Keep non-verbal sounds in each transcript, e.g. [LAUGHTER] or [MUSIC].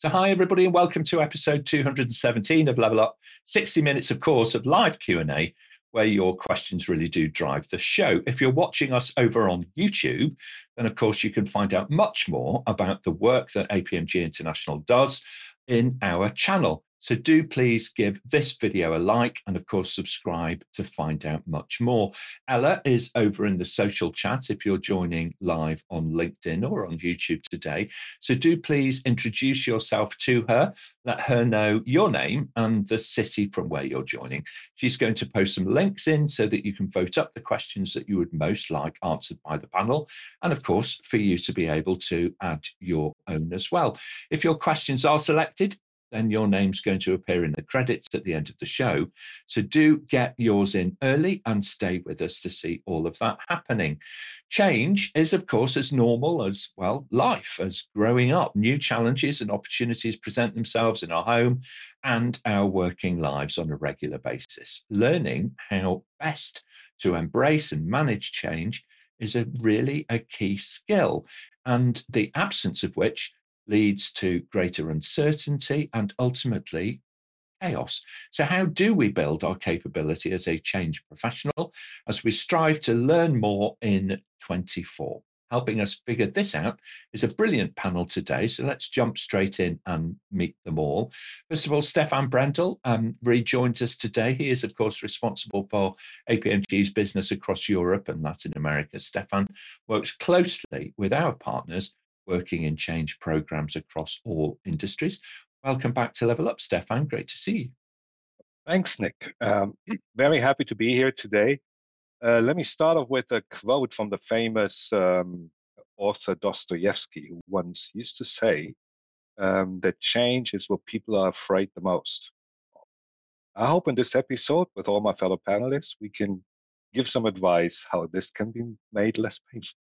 So, hi everybody, and welcome to episode 217 of Level Up. 60 minutes, of course, of live Q and A, where your questions really do drive the show. If you're watching us over on YouTube, then of course you can find out much more about the work that APMG International does in our channel. So do please give this video a like and of course subscribe to find out much more. Ella is over in the social chat if you're joining live on LinkedIn or on YouTube today. So do please introduce yourself to her, let her know your name and the city from where you're joining. She's going to post some links in so that you can vote up the questions that you would most like answered by the panel. And of course, for you to be able to add your own as well. If your questions are selected, then your name's going to appear in the credits at the end of the show. So do get yours in early and stay with us to see all of that happening. Change is, of course, as normal as, well, life, as growing up. New challenges and opportunities present themselves in our home and our working lives on a regular basis. Learning how best to embrace and manage change is a really a key skill, and the absence of which leads to greater uncertainty and ultimately chaos. So, how do we build our capability as a change professional as we strive to learn more in 24? Helping us figure this out is a brilliant panel today. So let's jump straight in and meet them all. First of all, Stephan Brendel um, rejoins us today. He is, of course, responsible for APMG's business across Europe and Latin America. Stephan works closely with our partners working in change programs across all industries. Welcome back to Level Up, Stephan. Great to see you. Thanks, Nick. Um, [CLEARS THROAT] very happy to be here today. Uh, let me start off with a quote from the famous um, author Dostoevsky, who once used to say um, that change is what people are afraid the most. I hope in this episode, with all my fellow panelists, we can give some advice how this can be made less painful.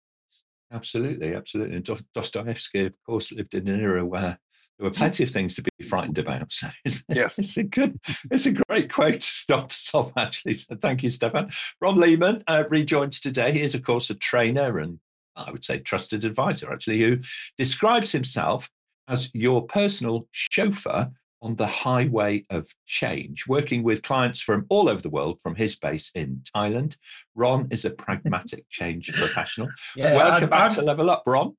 Absolutely, absolutely. And Dostoevsky, of course, lived in an era where there were plenty of things to be frightened about. So [LAUGHS] it's, yes. it's a good, it's a great quote to start us off, actually. So thank you, Stephan. Ron Leeman uh, rejoins today. He is, of course, a trainer and I would say trusted advisor, actually, who describes himself as your personal chauffeur on the highway of change, working with clients from all over the world from his base in Thailand. Ron is a pragmatic [LAUGHS] change professional. Yeah, welcome I'm, back I'm, to Level Up, Ron.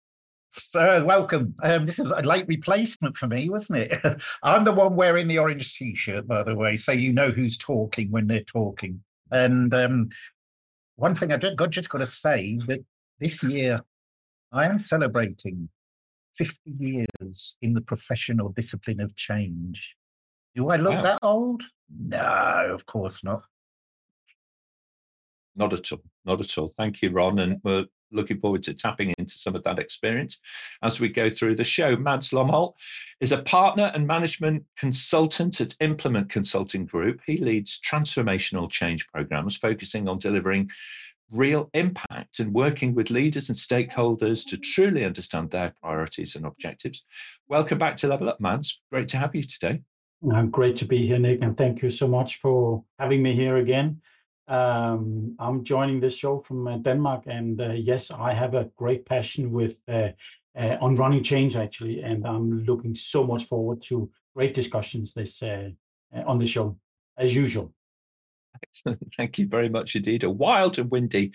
Sir, welcome. Um, this is a late replacement for me, wasn't it? [LAUGHS] I'm the one wearing the orange t-shirt, by the way, so you know who's talking when they're talking. And um, one thing I just got to say that this year I am celebrating 50 years in the professional discipline of change. Do I look wow. that old? No, of course not. Not at all. Not at all. Thank you, Ron. And we're looking forward to tapping into some of that experience as we go through the show. Mads Lomholt is a partner and management consultant at Implement Consulting Group. He leads transformational change programs focusing on delivering real impact and working with leaders and stakeholders to truly understand their priorities and objectives. Welcome back to Level Up, Mads. Great to have you today. Uh, great to be here, Nick, and thank you so much for having me here again. Um, I'm joining this show from uh, Denmark, and uh, yes, I have a great passion with uh, uh on running change actually, and I'm looking so much forward to great discussions this uh, on the show as usual. Excellent. [LAUGHS] Thank you very much indeed. A wild and windy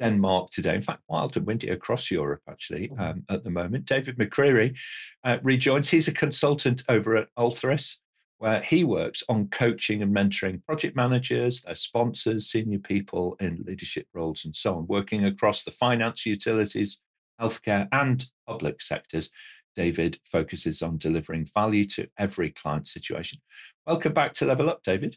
Denmark today. In fact, wild and windy across Europe, actually, mm. um, at the moment. David McCreery uh, rejoins. He's a consultant over at Altheris, where he works on coaching and mentoring project managers, their sponsors, senior people in leadership roles, and so on, working across the finance, utilities, healthcare, and public sectors. David focuses on delivering value to every client situation. Welcome back to Level Up, David.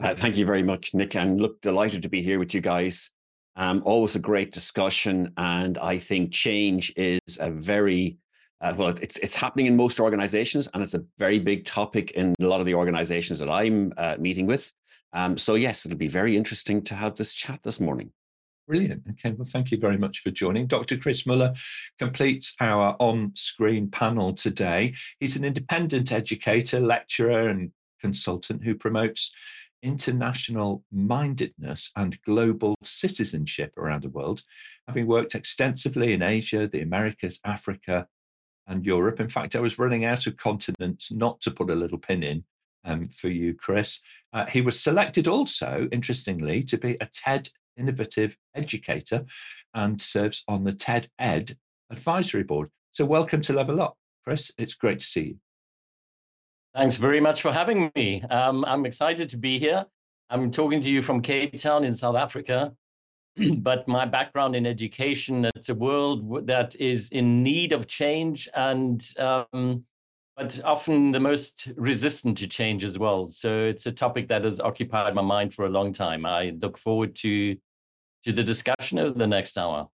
Uh, thank you very much, Nick. And look, delighted to be here with you guys. Um, always a great discussion, and I think change is a very uh, well. It's it's happening in most organizations, and it's a very big topic in a lot of the organizations that I'm uh, meeting with. Um, so yes, it'll be very interesting to have this chat this morning. Brilliant. Okay, well, thank you very much for joining. Dr. Chris Muller completes our on screen panel today. He's an independent educator, lecturer, and consultant who promotes international mindedness and global citizenship around the world, having worked extensively in Asia, the Americas, Africa, and Europe. In fact, I was running out of continents not to put a little pin in um, for you, Chris. Uh, he was selected also, interestingly, to be a TED Innovative Educator and serves on the TED Ed Advisory Board. So, welcome to Level Up, Chris. It's great to see you. Thanks very much for having me. Um, I'm excited to be here. I'm talking to you from Cape Town in South Africa, [CLEARS THROAT] but my background in education, it's a world that is in need of change and um, but often the most resistant to change as well. So it's a topic that has occupied my mind for a long time. I look forward to to the discussion over the next hour.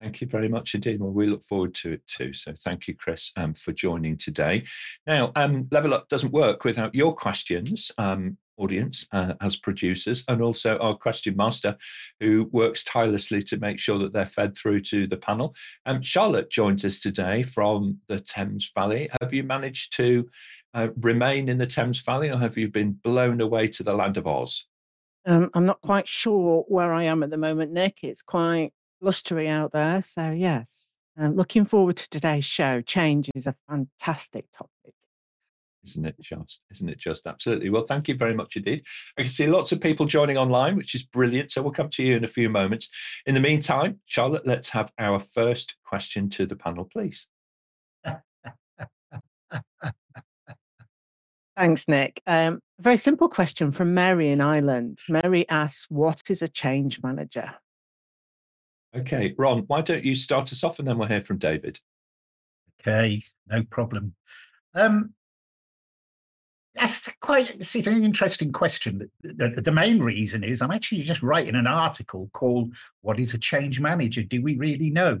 Thank you very much indeed. Well, we look forward to it too. So thank you, Chris, um, for joining today. Now, um, Level Up doesn't work without your questions. Um, audience uh, as producers and also our question master who works tirelessly to make sure that they're fed through to the panel. Um, Charlotte joins us today from the Thames Valley. Have you managed to uh, remain in the Thames Valley or have you been blown away to the land of Oz? Um, I'm not quite sure where I am at the moment, Nick. It's quite blustery out there. So, yes, I'm looking forward to today's show. Change is a fantastic topic. Isn't it just? Isn't it just? Absolutely. Well, thank you very much indeed. I can see lots of people joining online, which is brilliant. So we'll come to you in a few moments. In the meantime, Charlotte, let's have our first question to the panel, please. Thanks, Nick. Um, a very simple question from Mary in Ireland. Mary asks, What is a change manager? Okay, Ron, why don't you start us off and then we'll hear from David? Okay, no problem. Um, that's quite it's an interesting question. The, the, the, main reason is I'm actually just writing an article called "What is a change manager? Do we really know?"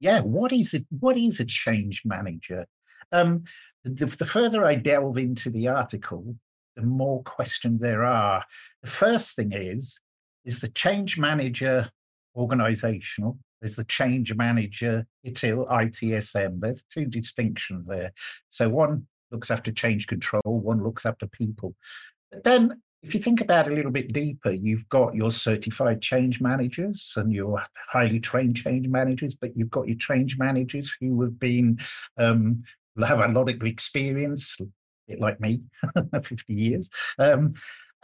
Yeah, what is it? What is a change manager? Um, the, the further I delve into the article, the more questions there are. The first thing is is the change manager organizational. There's the change manager ITIL, ITSM. There's two distinctions there. So one looks after change control, one looks after people. But then, if you think about it a little bit deeper, you've got your certified change managers and your highly trained change managers, but you've got your change managers who have been um, have a lot of experience, like me, [LAUGHS] 50 years. Um,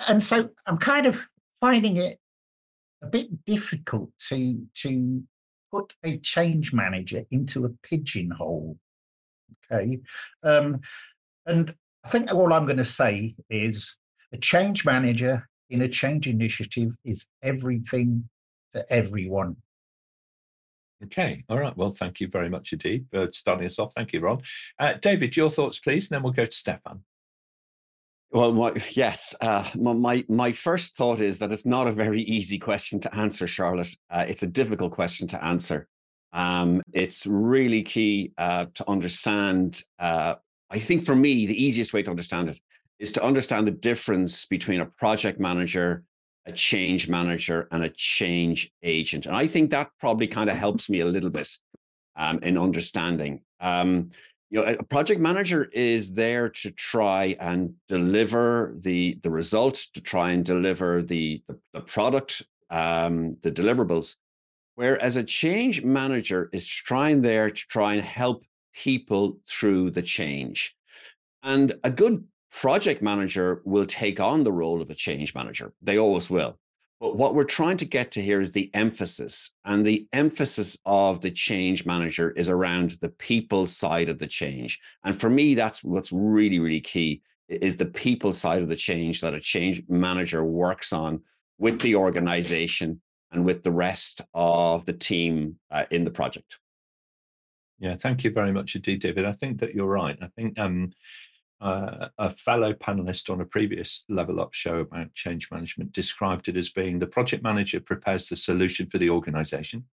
and so I'm kind of finding it a bit difficult to to put a change manager into a pigeonhole. Okay. Um, and I think all I'm going to say is a change manager in a change initiative is everything to everyone. Okay. All right. Well, thank you very much indeed for starting us off. Thank you, Ron. Uh, David, your thoughts, please, and then we'll go to Stephan. Well, my, yes. Uh, my my first thought is that it's not a very easy question to answer, Charlotte. Uh, it's a difficult question to answer. Um, it's really key uh, to understand uh, I think for me, the easiest way to understand it is to understand the difference between a project manager, a change manager, and a change agent. And I think that probably kind of helps me a little bit um, in understanding. Um, you know, a project manager is there to try and deliver the the results, to try and deliver the the, the product, um, the deliverables. Whereas a change manager is trying there to try and help people through the change. And a good project manager will take on the role of a change manager. They always will. But what we're trying to get to here is the emphasis. And the emphasis of the change manager is around the people side of the change. And for me, that's what's really, really key is the people side of the change that a change manager works on with the organization and with the rest of the team uh, in the project. Yeah, thank you very much indeed, David. I think that you're right. I think um, uh, a fellow panelist on a previous Level Up show about change management described it as being the project manager prepares the solution for the organization.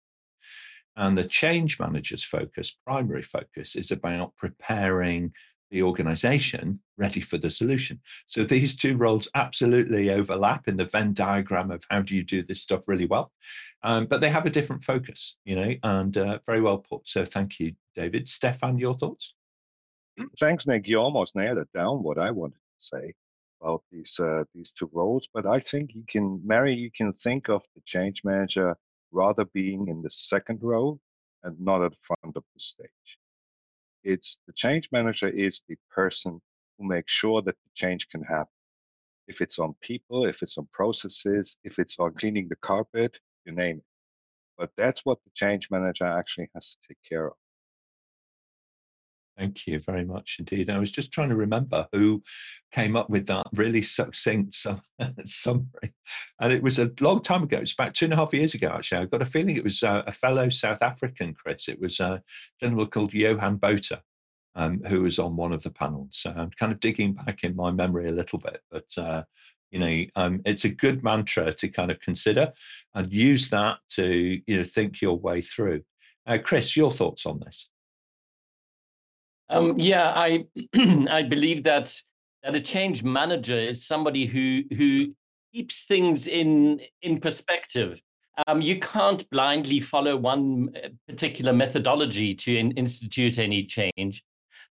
And the change manager's focus, primary focus, is about preparing the organization ready for the solution. So these two roles absolutely overlap in the Venn diagram of how do you do this stuff really well. Um, but they have a different focus, you know, and uh, very well put. So thank you, David. Stephan, your thoughts? Thanks, Nick. You almost nailed it down what I wanted to say about these uh, these two roles. But I think you can, Mary, you can think of the change manager rather being in the second row and not at the front of the stage. It's the change manager is the person who makes sure that the change can happen. If it's on people, if it's on processes, if it's on cleaning the carpet, you name it. But that's what the change manager actually has to take care of. Thank you very much indeed. I was just trying to remember who came up with that really succinct [LAUGHS] summary. And it was a long time ago. It's about two and a half years ago, actually. I've got a feeling it was uh, a fellow South African, Chris. It was a gentleman called Johan Botha, um, who was on one of the panels. So I'm kind of digging back in my memory a little bit. But, uh, you know, um, it's a good mantra to kind of consider and use that to, you know, think your way through. Uh, Chris, your thoughts on this? Um, yeah, I [CLEARS THROAT] I believe that that a change manager is somebody who who keeps things in in perspective. Um, you can't blindly follow one uh, particular methodology to in, institute any change,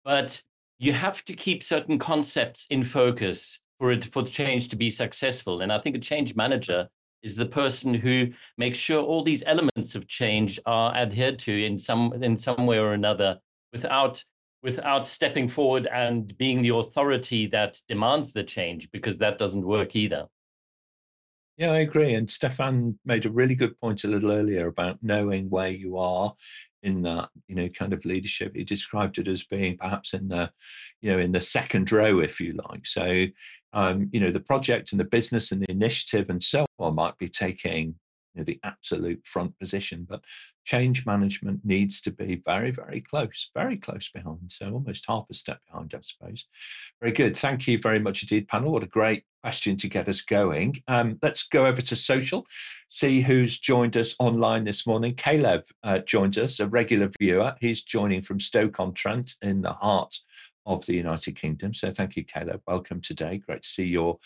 but you have to keep certain concepts in focus for it for change to be successful. And I think a change manager is the person who makes sure all these elements of change are adhered to in some in some way or another without without stepping forward and being the authority that demands the change, because that doesn't work either. Yeah, I agree. And Stephan made a really good point a little earlier about knowing where you are in that, you know, kind of leadership. He described it as being perhaps in the, you know, in the second row, if you like. So, um, you know, the project and the business and the initiative and so on might be taking know, the absolute front position. But change management needs to be very, very close, very close behind. So almost half a step behind, I suppose. Very good. Thank you very much indeed, panel. What a great question to get us going. Um, let's go over to social, see who's joined us online this morning. Caleb uh, joined us, a regular viewer. He's joining from Stoke-on-Trent in the heart of the United Kingdom. So thank you, Caleb. Welcome today. Great to see your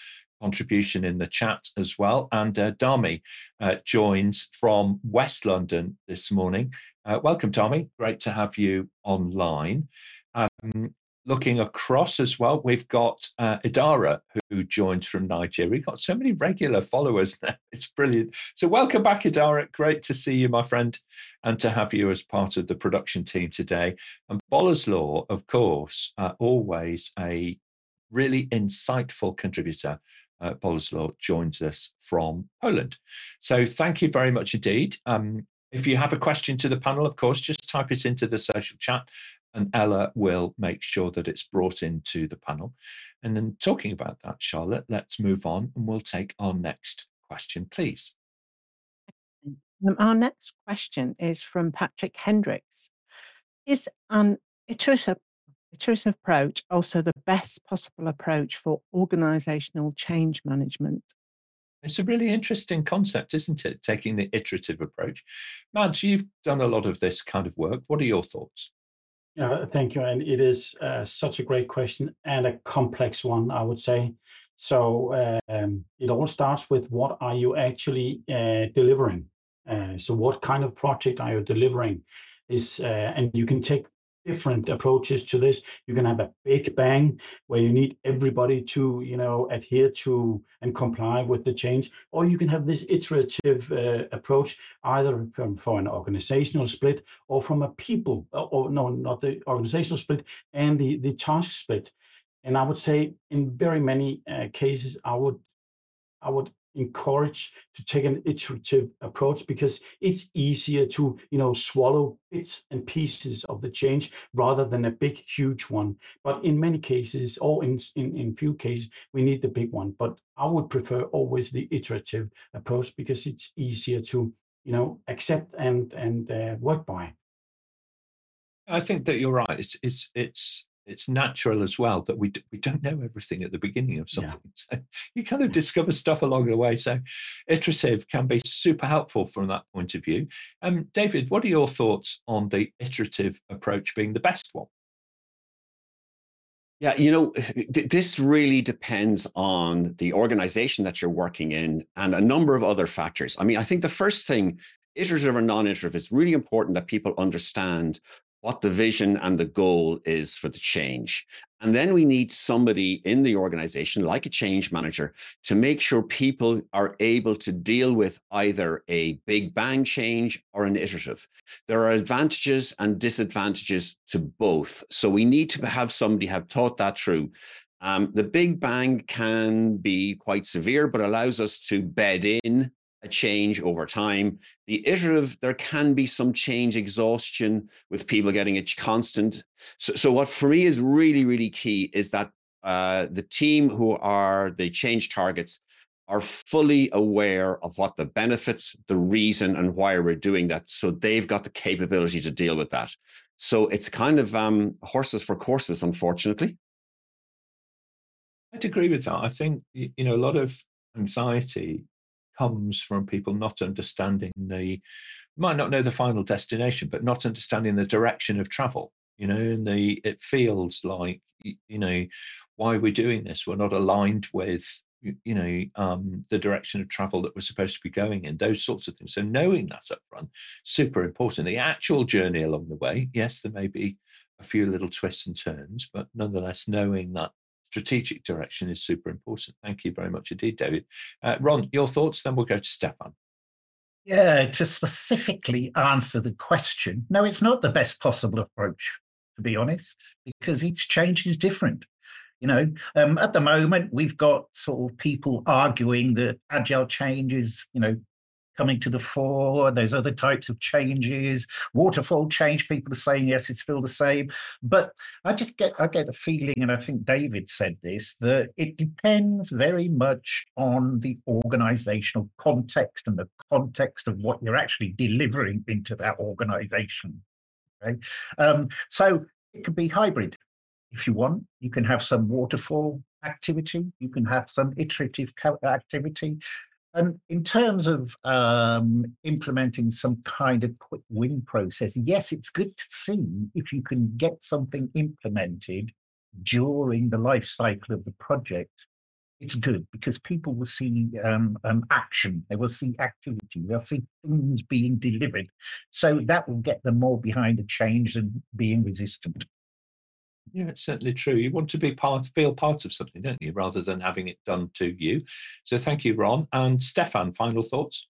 contribution in the chat as well. And uh, Dami uh, joins from West London this morning. Uh, welcome, Dami. Great to have you online. Um, looking across as well, we've got uh, Idara who joins from Nigeria. We've got so many regular followers now. [LAUGHS] It's brilliant. So, welcome back, Idara. Great to see you, my friend, and to have you as part of the production team today. And Boleslaw, of course, uh, always a really insightful contributor uh, joins us from Poland. So thank you very much indeed. Um, if you have a question to the panel, of course, just type it into the social chat and Ella will make sure that it's brought into the panel. And then talking about that, Charlotte, let's move on and we'll take our next question, please. Um, our next question is from Patrick Hendricks. Is an iterative iterative approach also the best possible approach for organizational change management? It's a really interesting concept, isn't it? Taking the iterative approach. Mads, you've done a lot of this kind of work. What are your thoughts? Yeah, thank you. And it is uh, such a great question and a complex one, I would say. So um, it all starts with what are you actually uh, delivering? Uh, so what kind of project are you delivering? Is uh, and you can take different approaches to this. You can have a big bang where you need everybody to, you know, adhere to and comply with the change, or you can have this iterative uh, approach, either from for an organizational split or from a people, or, or no, not the organizational split and the the task split. And I would say in very many uh, cases, I would I would encourage to take an iterative approach because it's easier to you know swallow bits and pieces of the change rather than a big huge one. But in many cases or in in, in few cases we need the big one. But i would prefer always the iterative approach because it's easier to you know accept and and uh, work by. I think that you're right. It's it's it's it's natural as well that we d- we don't know everything at the beginning of something. Yeah. [LAUGHS] So you kind of discover stuff along the way. So iterative can be super helpful from that point of view. Um, David, what are your thoughts on the iterative approach being the best one? Yeah, you know, [LAUGHS] this really depends on the organization that you're working in and a number of other factors. I mean, I think the first thing, iterative or non iterative, it's really important that people understand what the vision and the goal is for the change. And then we need somebody in the organization, like a change manager, to make sure people are able to deal with either a big bang change or an iterative. There are advantages and disadvantages to both. So we need to have somebody have thought that through. Um, the big bang can be quite severe, but allows us to bed in a change over time. The iterative, there can be some change exhaustion with people getting it constant. So, so what for me is really, really key is that uh, the team who are the change targets are fully aware of what the benefit, the reason, and why we're doing that. So they've got the capability to deal with that. So it's kind of um, horses for courses, unfortunately. I'd agree with that. I think you know a lot of anxiety comes from people not understanding the might not know the final destination, but not understanding the direction of travel. You know, and the it feels like you know why we're doing this. We're not aligned with you know um, the direction of travel that we're supposed to be going in. Those sorts of things. So knowing that up front, super important. The actual journey along the way, yes, there may be a few little twists and turns, but nonetheless, knowing that strategic direction is super important. Thank you very much indeed, David. Uh, Ron, your thoughts, then we'll go to Stephan. Yeah, to specifically answer the question, no, it's not the best possible approach, to be honest, because each change is different. You know, um, at the moment, we've got sort of people arguing that agile change is, you know, coming to the fore. There's other types of changes. Waterfall change, people are saying yes, it's still the same. But I just get I get the feeling, and I think David said this, that it depends very much on the organizational context and the context of what you're actually delivering into that organization. Okay? Um, so it could be hybrid if you want. You can have some waterfall activity, you can have some iterative activity, and in terms of um, implementing some kind of quick win process, yes, it's good to see if you can get something implemented during the life cycle of the project. It's good because people will see um, um, action, they will see activity, they'll see things being delivered. So that will get them more behind the change and being resistant. Yeah, it's certainly true. You want to be part, feel part of something, don't you, rather than having it done to you. So thank you, Ron. And Stephan, final thoughts?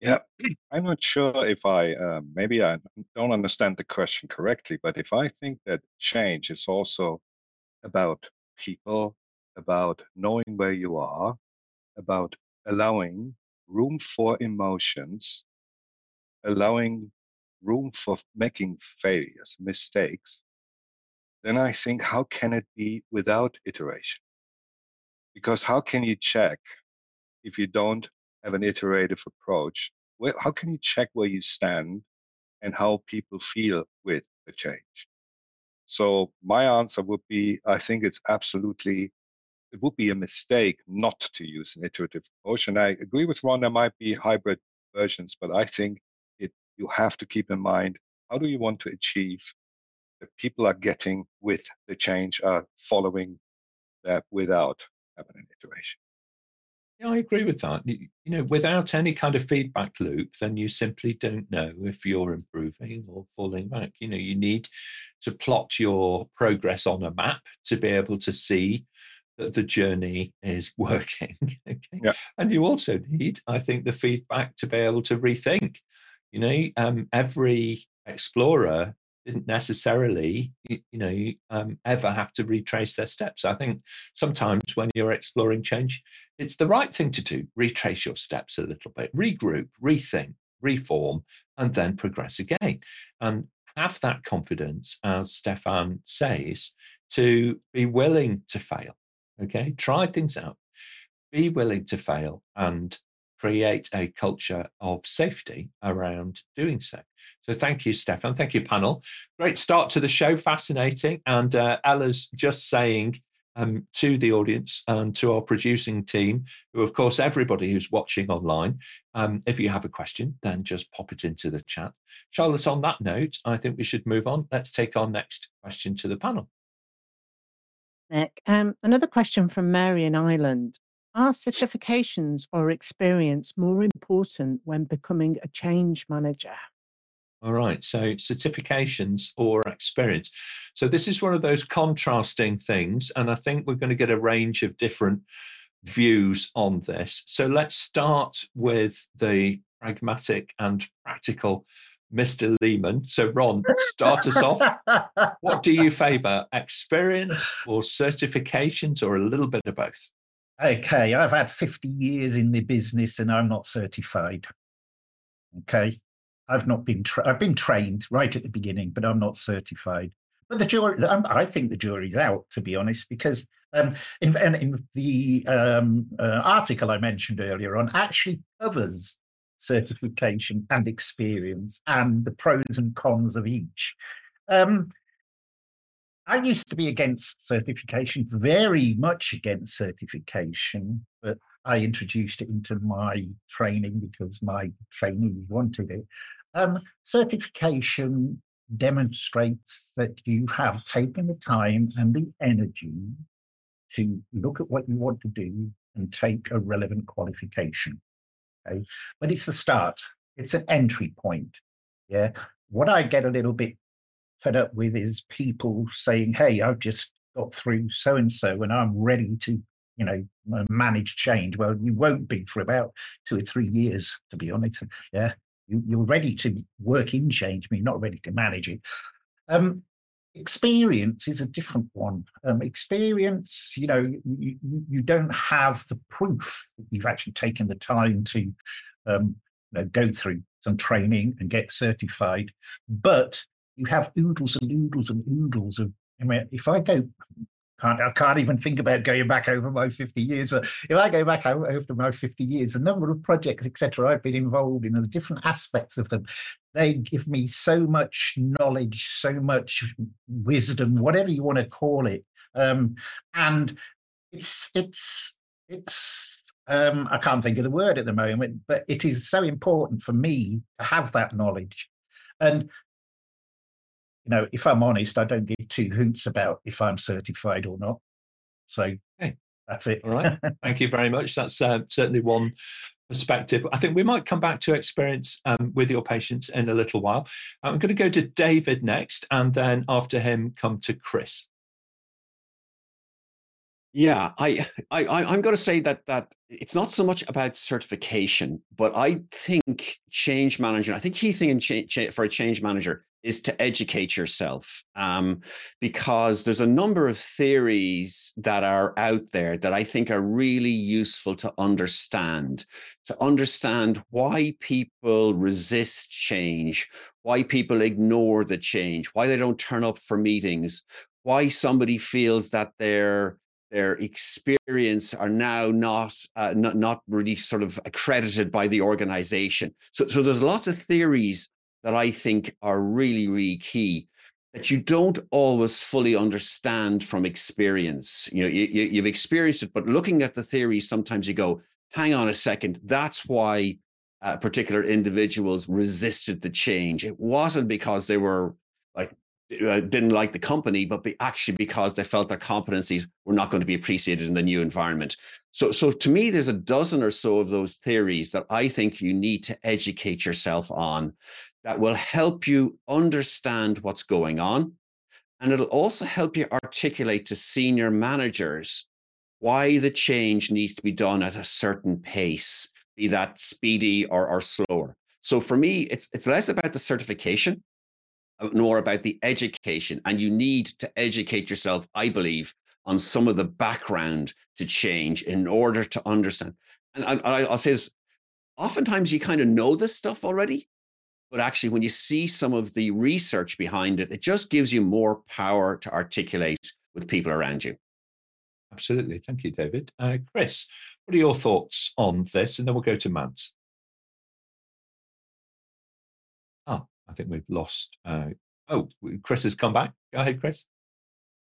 Yeah, [CLEARS THROAT] I'm not sure if I, uh, maybe I don't understand the question correctly, but if I think that change is also about people, about knowing where you are, about allowing room for emotions, allowing room for making failures, mistakes, then I think, how can it be without iteration? Because how can you check if you don't have an iterative approach? How can you check where you stand and how people feel with the change? So my answer would be, I think it's absolutely, it would be a mistake not to use an iterative approach. And I agree with Ron, there might be hybrid versions, but I think it you have to keep in mind how do you want to achieve that people are getting with the change are following that without having an iteration. Yeah, I agree with that. You, you, know, without any kind of feedback loop, then you simply don't know if you're improving or falling back. You know, you need to plot your progress on a map to be able to see that the journey is [LAUGHS] working. okay. Yeah. And you also need, I think, the feedback to be able to rethink. You know, um, every explorer didn't necessarily, you, know, um, ever have to retrace their steps. I think sometimes when you're exploring change, it's the right thing to do. Retrace your steps a little bit, regroup, rethink, reform, and then progress again. And have that confidence, as Stephan says, to be willing to fail. Okay, try things out, be willing to fail, and create a culture of safety around doing so. So thank you, Stephan. Thank you, panel. Great start to the show. Fascinating. And uh, Ella's just saying um, to the audience and to our producing team, who, of course, everybody who's watching online, um, if you have a question, then just pop it into the chat. Charlotte, on that note, I think we should move on. Let's take our next question to the panel. Nick, um, another question from Mary in Ireland. Are certifications or experience more important when becoming a change manager? All right. So certifications or experience. So this is one of those contrasting things. And I think we're going to get a range of different views on this. So let's start with the pragmatic and practical Mr. Leeman. So, Ron, start us off. What do you [LAUGHS] favor, experience or certifications, or a little bit of both? Okay, I've had 50 years in the business and I'm not certified. Okay, I've not been, tra- I've been trained right at the beginning, but I'm not certified. But the jury, I think the jury's out, to be honest, because um, in, in the um, uh, article I mentioned earlier on actually covers certification and experience and the pros and cons of each. Um, I used to be against certification, very much against certification, but I introduced it into my training because my trainees wanted it. Um, certification demonstrates that you have taken the time and the energy to look at what you want to do and take a relevant qualification. Okay? But it's the start, it's an entry point. Yeah. What I get a little bit fed up with is people saying, Hey, I've just got through so and so and I'm ready to, you know, manage change. Well, you won't be for about two or three years, to be honest. Yeah. You, are ready to work in change, but you're not ready to manage it. Um, experience is a different one. Um, experience, you know, you, you don't have the proof that you've actually taken the time to um, you know, go through some training and get certified, but you have oodles and oodles and oodles of. I mean, if I go can't, I can't even think about going back over my 50 years. But if I go back over my 50 years, the number of projects, etc., I've been involved in, and the different aspects of them, they give me so much knowledge, so much wisdom, whatever you want to call it. Um, and it's it's it's um, I can't think of the word at the moment, but it is so important for me to have that knowledge. And know, if I'm honest, I don't give two hoots about if I'm certified or not. So okay. that's it. All right. Thank you very much. That's uh, certainly one perspective. I think we might come back to experience um, with your patients in a little while. I'm going to go to David next, and then after him, come to Chris. Yeah, I, I, I'm going to say that that it's not so much about certification, but I think change management. I think key thing in change, for a change manager is to educate yourself, um, because there's a number of theories that are out there that I think are really useful to understand, to understand why people resist change, why people ignore the change, why they don't turn up for meetings, why somebody feels that they're their experience are now not, uh, not not really sort of accredited by the organization. So, so there's lots of theories that I think are really, really key that you don't always fully understand from experience. You know, you, you've experienced it, but looking at the theory, sometimes you go, hang on a second, that's why uh, particular individuals resisted the change. It wasn't because they were uh, didn't like the company, but be actually because they felt their competencies were not going to be appreciated in the new environment. So, so to me, there's a dozen or so of those theories that I think you need to educate yourself on that will help you understand what's going on. And it'll also help you articulate to senior managers why the change needs to be done at a certain pace, be that speedy or, or slower. So for me, it's it's less about the certification nor about the education. And you need to educate yourself, I believe, on some of the background to change in order to understand. And I, will say this oftentimes you kind of know this stuff already, but actually, when you see some of the research behind it, it just gives you more power to articulate with people around you. Absolutely. Thank you, David. Uh, Chris, what are your thoughts on this? And then we'll go to Mads. I think we've lost. Uh, oh, Chris has come back. Go ahead, Chris.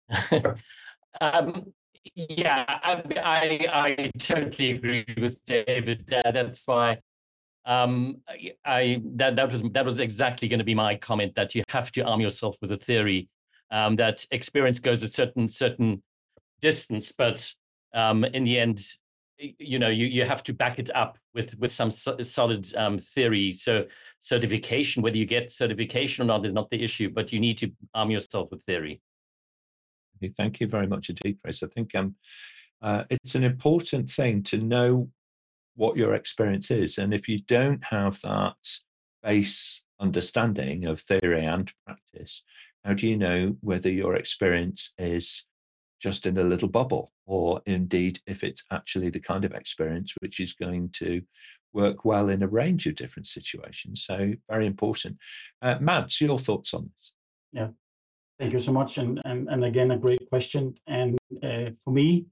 [LAUGHS] um, yeah, I, I, I totally agree with David. Uh, that's why um, I that that was that was exactly going to be my comment that you have to arm yourself with a theory um, that experience goes a certain certain distance, but um, in the end, you know you, you have to back it up with with some so, solid um, theory so certification. Whether you get certification or not is not the issue but you need to arm yourself with theory. Thank you very much indeed chris i think um, uh, it's an important thing to know what your experience is and if you don't have that base understanding of theory and practice how do you know whether your experience is just in a little bubble, or indeed if it's actually the kind of experience which is going to work well in a range of different situations. So, very important. Uh, Mads, your thoughts on this? Yeah, thank you so much. And, and, and again, a great question. And uh, for me,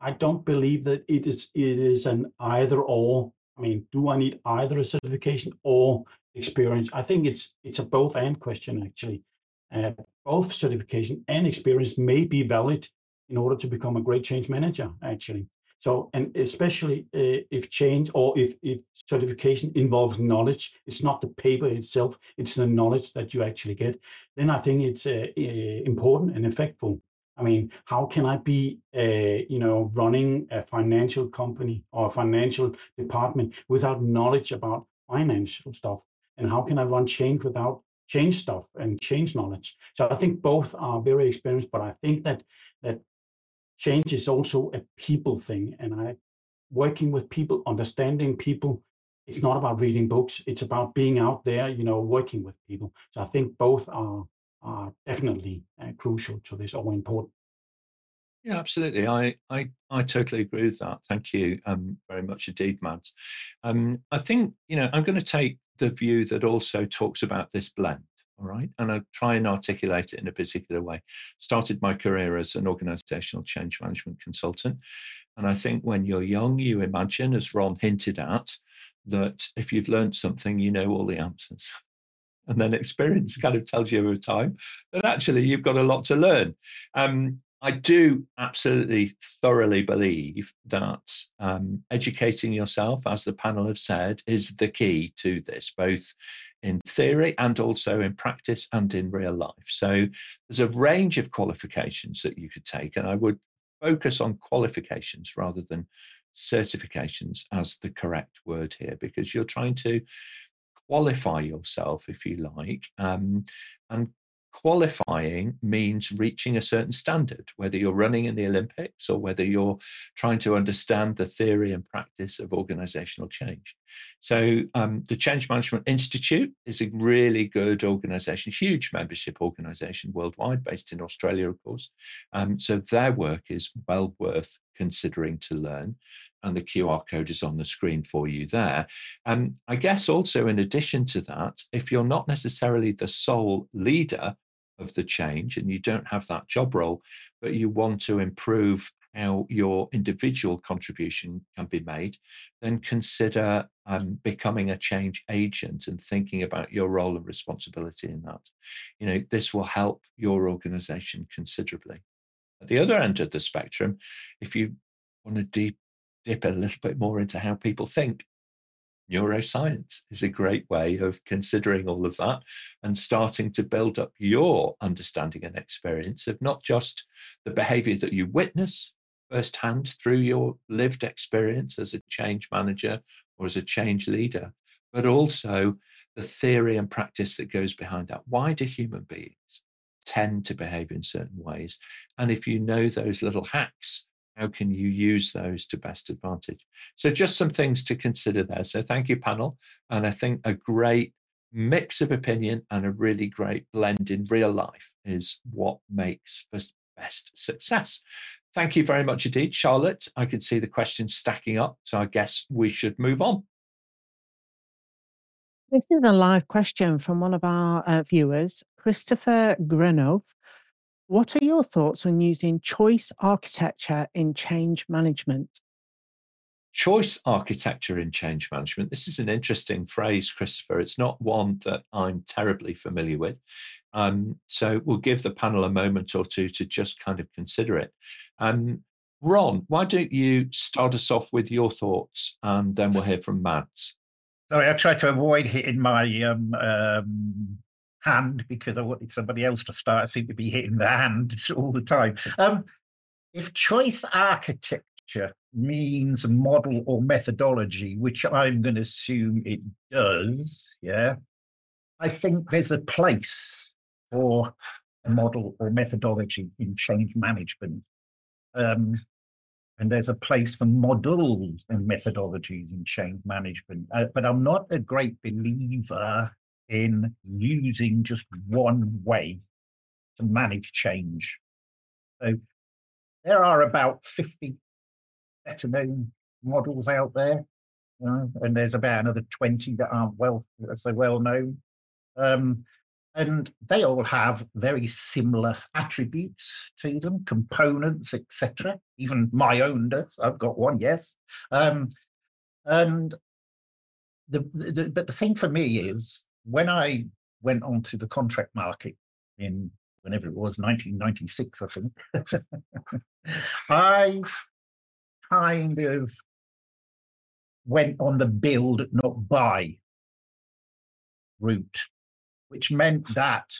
I don't believe that it is it is an either or. I mean, do I need either a certification or experience? I think it's it's a both and question actually. Uh, both certification and experience may be valid in order to become a great change manager, actually. So, and especially uh, if change or if, if certification involves knowledge, it's not the paper itself, it's the knowledge that you actually get, then I think it's uh, important and effectful. I mean, how can I be, uh, you know, running a financial company or a financial department without knowledge about financial stuff? And how can I run change without change stuff and change knowledge. So I think both are very experienced, but I think that that change is also a people thing. And I working with people, understanding people. It's not about reading books. It's about being out there, you know, working with people. So I think both are are definitely uh, crucial to this or important. Yeah, absolutely. I, I, I totally agree with that. Thank you um, very much indeed, Mads. Um, I think, you know, I'm going to take the view that also talks about this blend. All right. And I'll try and articulate it in a particular way. Started my career as an organizational change management consultant. And I think when you're young, you imagine, as Ron hinted at, that if you've learned something, you know all the answers. And then experience kind of tells you over time that actually you've got a lot to learn. Um, I do absolutely thoroughly believe that um, educating yourself, as the panel have said, is the key to this, both in theory and also in practice and in real life. So there's a range of qualifications that you could take, and I would focus on qualifications rather than certifications as the correct word here, because you're trying to qualify yourself, if you like, um, and qualifying means reaching a certain standard, whether you're running in the Olympics or whether you're trying to understand the theory and practice of organizational change. So, um, the Change Management Institute is a really good organization, huge membership organization worldwide, based in Australia, of course. Um, so, their work is well worth considering to learn and the QR code is on the screen for you there. Um, I guess also, in addition to that, if you're not necessarily the sole leader of the change and you don't have that job role, but you want to improve how your individual contribution can be made, then consider um, becoming a change agent and thinking about your role and responsibility in that. You know, this will help your organization considerably. At the other end of the spectrum, if you want to deep dip a little bit more into how people think, neuroscience is a great way of considering all of that and starting to build up your understanding and experience of not just the behavior that you witness firsthand through your lived experience as a change manager or as a change leader, but also the theory and practice that goes behind that. Why do human beings tend to behave in certain ways? And if you know those little hacks how can you use those to best advantage? So, just some things to consider there. So, thank you, panel. And I think a great mix of opinion and a really great blend in real life is what makes for best success. Thank you very much indeed, Charlotte. I can see the questions stacking up, so I guess we should move on. This is a live question from one of our uh, viewers, Christopher Grenov. What are your thoughts on using choice architecture in change management? Choice architecture in change management. This is an interesting phrase, Christopher. It's not one that I'm terribly familiar with. Um, so we'll give the panel a moment or two to just kind of consider it. Um, Ron, why don't you start us off with your thoughts and then we'll hear from Mads. Sorry, I tried to avoid hitting my um, um, hand because I wanted somebody else to start. I seem to be hitting the hand [LAUGHS] all the time. Um, if choice architecture means model or methodology, which I'm going to assume it does, yeah, I think there's a place for a model or methodology in change management. Um, and there's a place for models and methodologies in change management. Uh, but I'm not a great believer in using just one way to manage change. So there are about 50 better known models out there, you know, and there's about another 20 that aren't well so well known. Um, and they all have very similar attributes to them, components, etc. Even my own does. I've got one, yes. Um, and the, the but the thing for me is when I went onto the contract market in whenever it was 1996, I think, [LAUGHS] I kind of went on the build, not buy route which meant that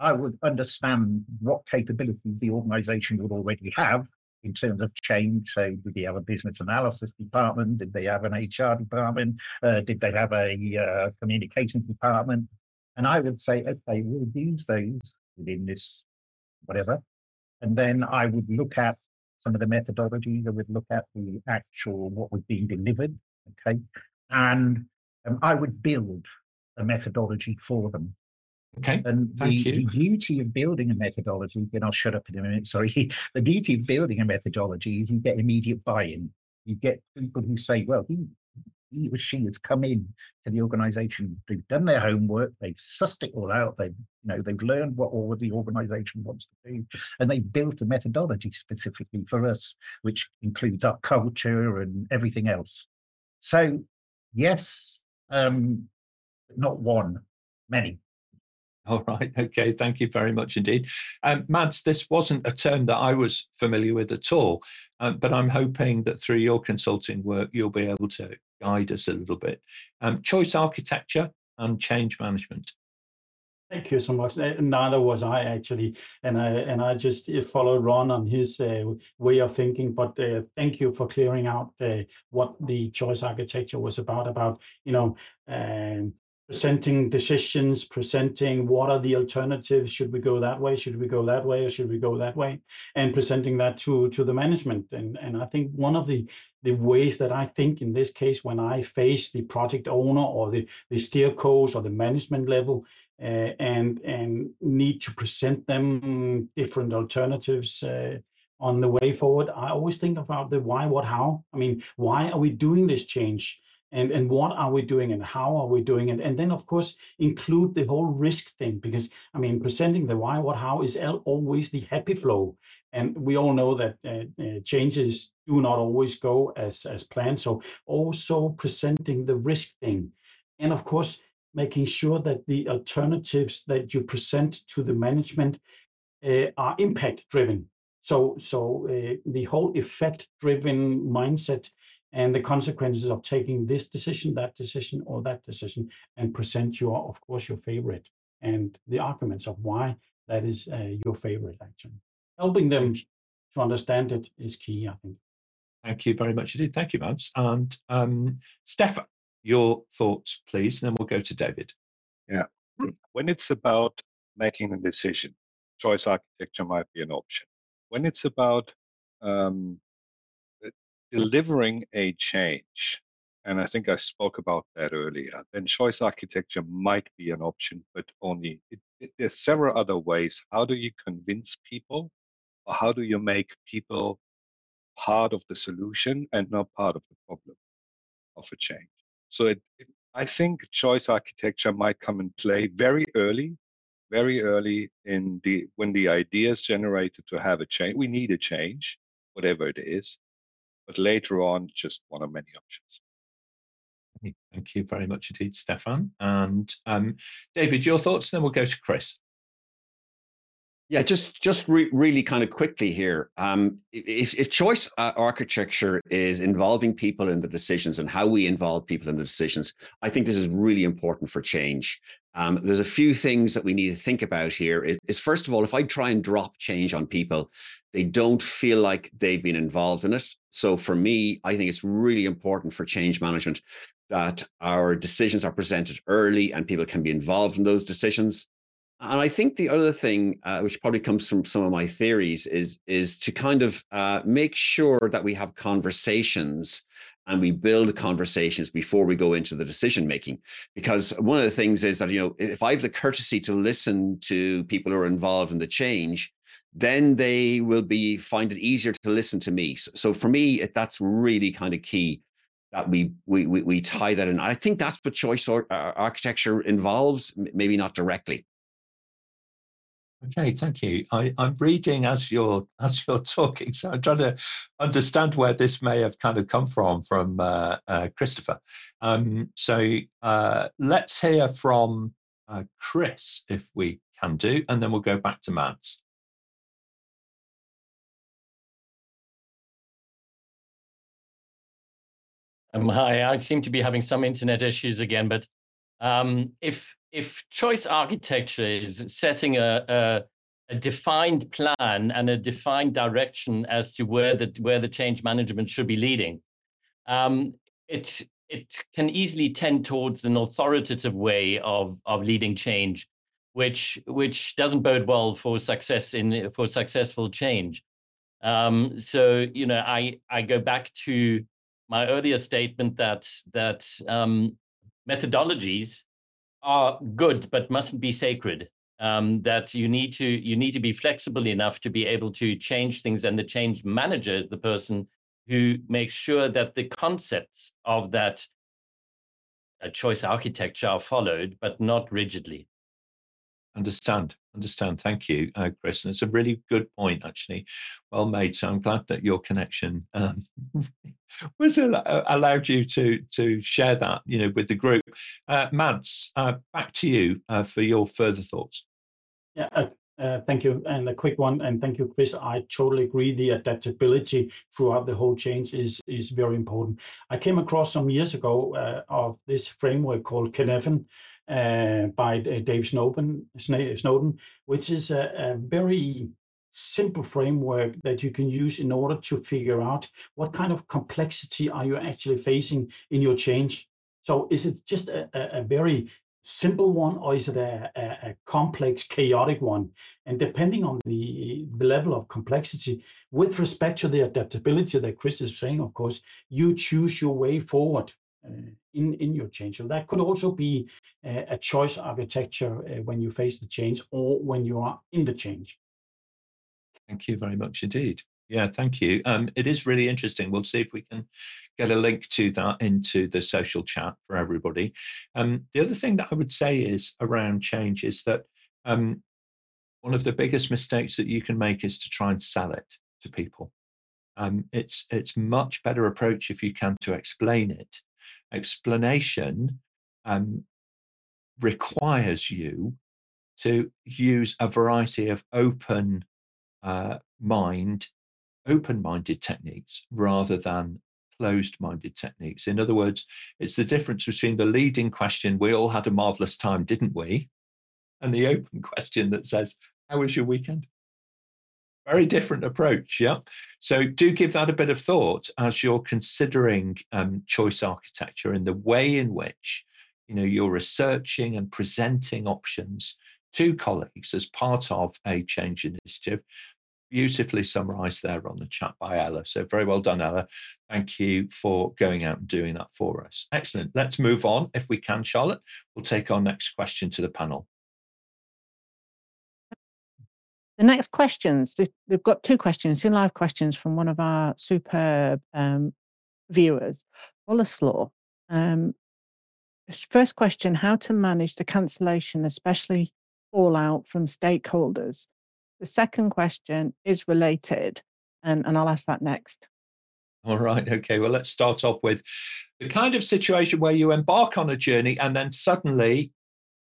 I would understand what capabilities the organization would already have in terms of change. So, did they have a business analysis department? Did they have an HR department? Uh, did they have a uh, communications department? And I would say, okay, we'll use those within this whatever. And then I would look at some of the methodologies. I would look at the actual what was being delivered. Okay, and um, I would build a methodology for them. Okay. And the, the, beauty of building a methodology, and I'll shut up in a minute, sorry. [LAUGHS] the beauty of building a methodology is you get immediate buy in. You get people who say, well, he, he or she has come in to the organization, they've done their homework, they've sussed it all out, they've, you know, they've learned what all the organization wants to do, and they built a methodology specifically for us, which includes our culture and everything else. So, yes, um, not one, many. All right. Okay. Thank you very much indeed. Um, Mads, this wasn't a term that I was familiar with at all, um, but I'm hoping that through your consulting work, you'll be able to guide us a little bit. Um, choice architecture and change management. Thank you so much. Neither was I actually, and I and I just uh, followed Ron on his uh, way of thinking. But uh, thank you for clearing out uh, what the choice architecture was about. About you know um, presenting decisions, presenting what are the alternatives, should we go that way, should we go that way, or should we go that way, and presenting that to to the management. And and I think one of the the ways that I think in this case, when I face the project owner or the the SteerCo or the management level, uh, and and need to present them different alternatives. Uh, on the way forward, I always think about the why, what, how. I mean, why are we doing this change? And and what are we doing and how are we doing it? And then of course include the whole risk thing because i mean presenting the why what how is always the happy flow. And we all know that uh, uh, changes do not always go as as planned. So also presenting the risk thing. And of course making sure that the alternatives that you present to the management uh, are impact driven so so uh, the whole effect driven mindset and the consequences of taking this decision, that decision, or that decision, and present your, of course, your favorite and the arguments of why that is uh, your favorite action. Helping them to understand it is key, I think. Thank you very much indeed. Thank you, Mads. And um, Stephan, your thoughts, please, and then we'll go to David. Yeah. When it's about making a decision, choice architecture might be an option. When it's about um, delivering a change, and I think I spoke about that earlier, then choice architecture might be an option, but only it, it, there's several other ways. How do you convince people, or how do you make people part of the solution and not part of the problem of a change? So it, I think choice architecture might come in play very early, very early in the when the idea is generated to have a change. We need a change, whatever it is but later on, just one of many options. Thank you very much indeed, Stephan. And um, David, your thoughts, and then we'll go to Chris. Yeah, just just re- really kind of quickly here. Um, if, if choice uh, architecture is involving people in the decisions and how we involve people in the decisions, I think this is really important for change. Um, there's a few things that we need to think about here. Is, is first of all, if I try and drop change on people, they don't feel like they've been involved in it. So for me, I think it's really important for change management that our decisions are presented early and people can be involved in those decisions. And I think the other thing, uh, which probably comes from some of my theories, is is to kind of uh, make sure that we have conversations and we build conversations before we go into the decision making. Because one of the things is that you know if I have the courtesy to listen to people who are involved in the change, then they will be find it easier to listen to me. So, so for me, that's really kind of key that we, we we we tie that in. I think that's what choice or, uh, architecture involves, maybe not directly. Okay, thank you. I, am reading as you're [LAUGHS] as you're talking, so I'm trying to understand where this may have kind of come from from uh, uh, Christopher. Um, so uh, let's hear from uh, Chris if we can do, and then we'll go back to Mads. Um, hi, I seem to be having some internet issues again, but um, if if choice architecture is setting a, a, a defined plan and a defined direction as to where the where the change management should be leading, um, it it can easily tend towards an authoritative way of of leading change, which which doesn't bode well for success in for successful change. Um, so you know, I I go back to my earlier statement that that um, methodologies are good but mustn't be sacred. Um, that you need to you need to be flexible enough to be able to change things, and the change manager is the person who makes sure that the concepts of that uh, choice architecture are followed, but not rigidly. Understand, understand. Thank you, uh, Chris. And it's a really good point, actually. Well made. So I'm glad that your connection um, [LAUGHS] was al- allowed you to to share that, you know, with the group. Uh, Mads, uh, back to you uh, for your further thoughts. Yeah, uh, uh, thank you. And a quick one, and thank you, Chris. I totally agree. The adaptability throughout the whole change is is very important. I came across some years ago uh, of this framework called Cynefin, uh, by uh, Dave Snowden, Snowden, which is a, a very simple framework that you can use in order to figure out what kind of complexity are you actually facing in your change. So is it just a, a, very simple one or is it a, a, complex, chaotic one? And depending on the, the level of complexity, with respect to the adaptability that Chris is saying, of course, you choose your way forward. Uh, in in your change. So that could also be a, a choice architecture uh, when you face the change or when you are in the change. Thank you very much indeed. Yeah, thank you. Um, it is really interesting. We'll see if we can get a link to that into the social chat for everybody. Um, the other thing that I would say is around change is that um, one of the biggest mistakes that you can make is to try and sell it to people. Um, it's it's much better approach if you can to explain it explanation um, requires you to use a variety of open uh, mind, open-minded techniques rather than closed-minded techniques. In other words, it's the difference between the leading question, "We all had a marvelous time, didn't we?" and the open [LAUGHS] question that says, "How was your weekend?" Very different approach yeah. So do give that a bit of thought as you're considering um, choice architecture and the way in which you know you're researching and presenting options to colleagues as part of a change initiative. Beautifully summarized there on the chat by ella. So very well done ella. Thank you for going out and doing that for us. Excellent. Let's move on if we can charlotte. We'll take our next question to the panel The next questions, we've got two questions, two live questions from one of our superb um, viewers, Boleslaw. Um, first question How to manage the cancellation, especially fallout from stakeholders? The second question is related, and, and I'll ask that next. All right. Okay. Well, let's start off with the kind of situation where you embark on a journey and then suddenly